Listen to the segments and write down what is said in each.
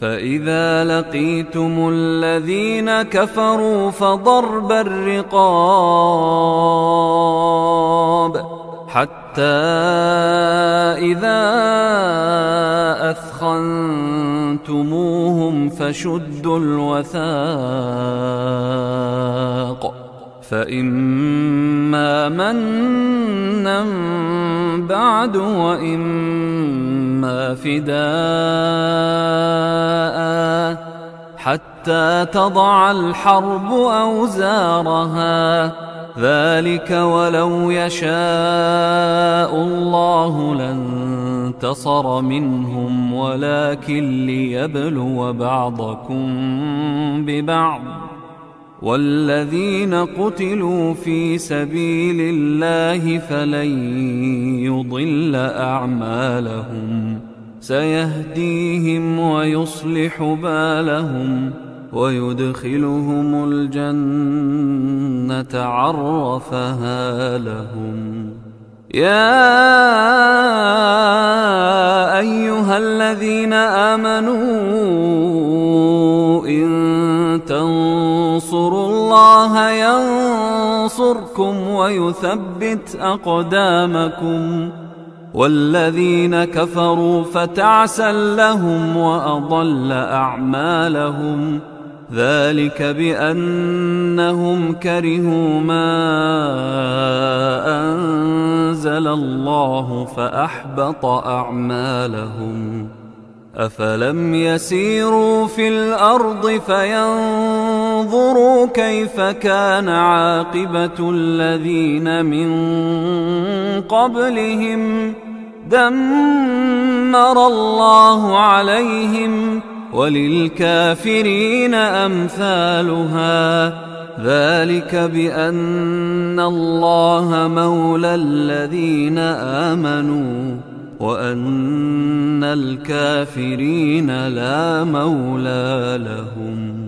فإذا لقيتم الذين كفروا فضرب الرقاب حتى إذا أثخنتموهم فشدوا الوثاق فإما منا بعد وإما فداء حتى تضع الحرب أوزارها. ذلك ولو يشاء الله لانتصر منهم ولكن ليبلو بعضكم ببعض. والذين قتلوا في سبيل الله فلن يضل أعمالهم. سيهديهم ويصلح بالهم ويدخلهم الجنة عرفها لهم. يا أيها الذين آمنوا إن تنصروا الله ينصركم ويثبت أقدامكم والذين كفروا فتعسا لهم وأضل أعمالهم. ذلك بأنهم كرهوا ما أنزل الله فأحبط أعمالهم. أفلم يسيروا في الأرض فينظروا كيف كان عاقبة الذين من قبلهم. دمر الله عليهم وللكافرين أمثالها. ذلك بأن الله مولى الذين آمنوا وأن الكافرين لا مولى لهم.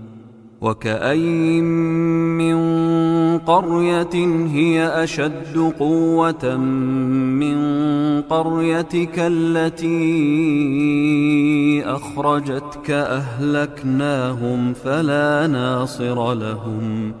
وكأين من قرية هي أشد قوة من قريتك التي أخرجتك أهلكناهم فلا ناصر لهم ۖ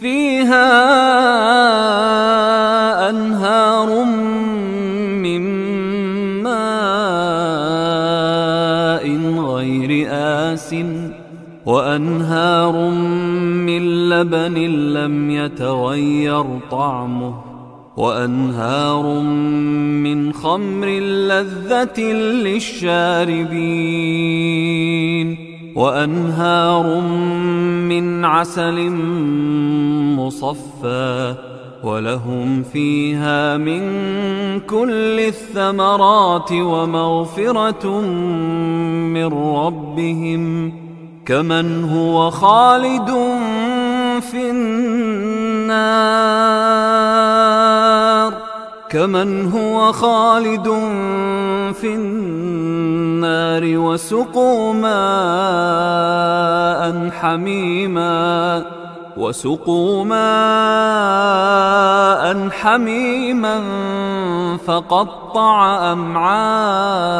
فيها أنهار من ماء غير آس وأنهار من لبن لم يتغير طعمه وأنهار من خمر لذة للشاربين وأنهار من عسل مصفى ولهم فيها من كل الثمرات ومغفرة من ربهم كمن هو خالد في النار. كمن هو خالد في النار وسقوا ماء حميما وسقوا ماء حميما فقطع أمعاءهم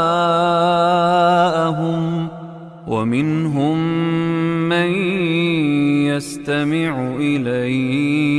ومنهم من يستمع إليك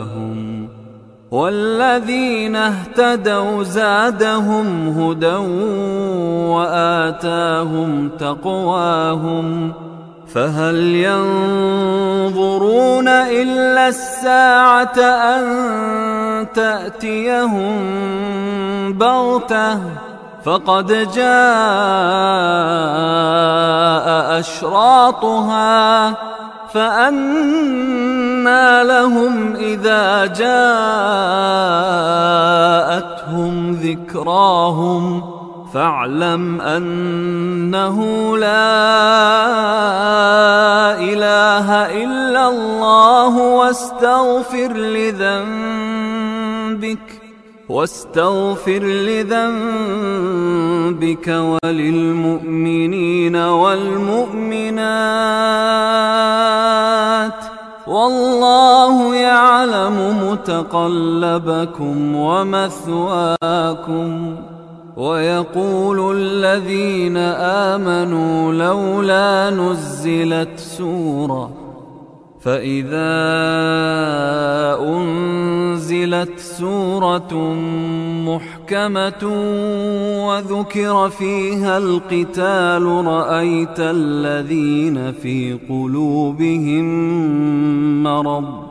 والذين اهتدوا زادهم هدى وآتاهم تقواهم فهل ينظرون إلا الساعة أن تأتيهم بغتة فقد جاء أشراطها فأنى لهم إذا جاءتهم ذكراهم فاعلم أنه لا إله إلا الله واستغفر لذنبك واستغفر لذنبك وللمؤمنين والمؤمنات والله يعلم متقلبكم ومثواكم ويقول الذين آمنوا لولا نزلت سورة فإذا أنزلت سورة محكمة وذكر فيها القتال رأيت الذين في قلوبهم مرض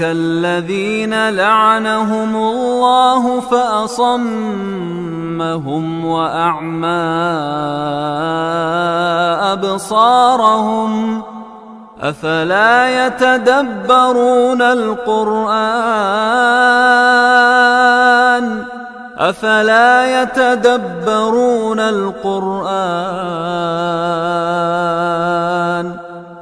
الذين لعنهم الله فأصمهم وأعمى أبصارهم أفلا يتدبرون القرآن أفلا يتدبرون القرآن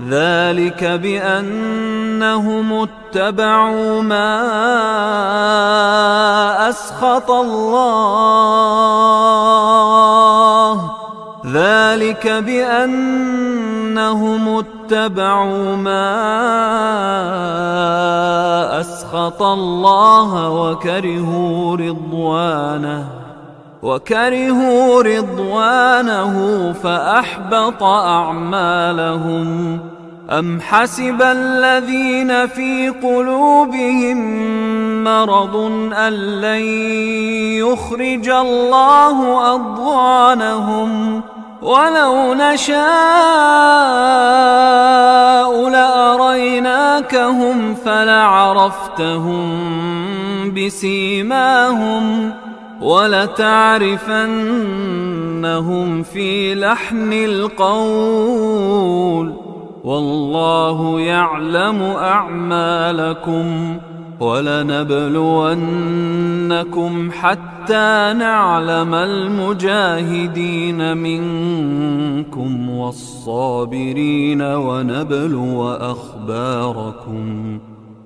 ذلك بأنهم اتبعوا ما أسخط الله. ذلك بأنهم اتبعوا ما أسخط الله وكرهوا رضوانه. وكرهوا رضوانه فأحبط أعمالهم. أم حسب الذين في قلوبهم مرض أن لن يخرج الله أضغانهم؟ ولو نشاء لأريناكهم فلعرفتهم بسيماهم. ولتعرفنهم في لحن القول والله يعلم أعمالكم ولنبلونكم حتى نعلم المجاهدين منكم والصابرين ونبلو أخباركم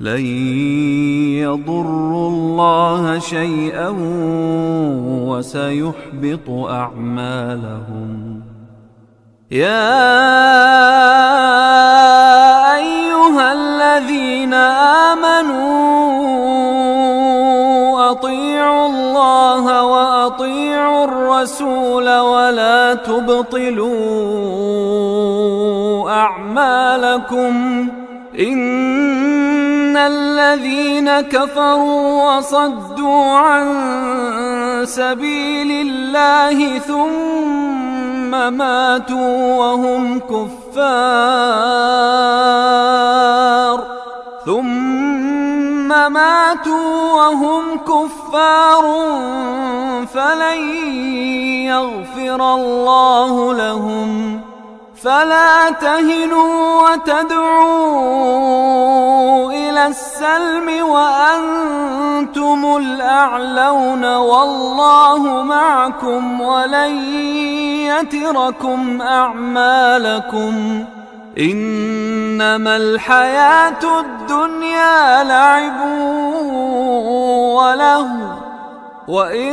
لن يضروا الله شيئا وسيحبط أعمالهم. يا أيها الذين آمنوا أطيعوا الله وأطيعوا الرسول ولا تبطلوا أعمالكم. إن الذين كفروا وصدوا عن سبيل الله ثم ماتوا وهم كفار ثم ماتوا وهم كفار فلن يغفر الله لهم فلا تهنوا وتدعوا إلى السلم وأنتم الأعلون والله معكم ولن يتركم أعمالكم إنما الحياة الدنيا لعب ولهو وإن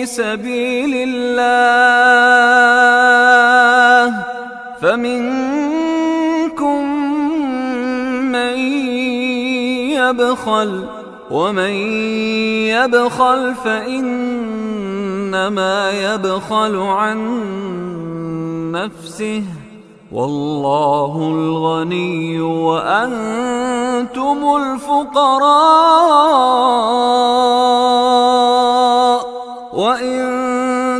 في سبيل الله. فمنكم من يبخل ومن يبخل فإنما يبخل عن نفسه. والله الغني وأنتم الفقراء.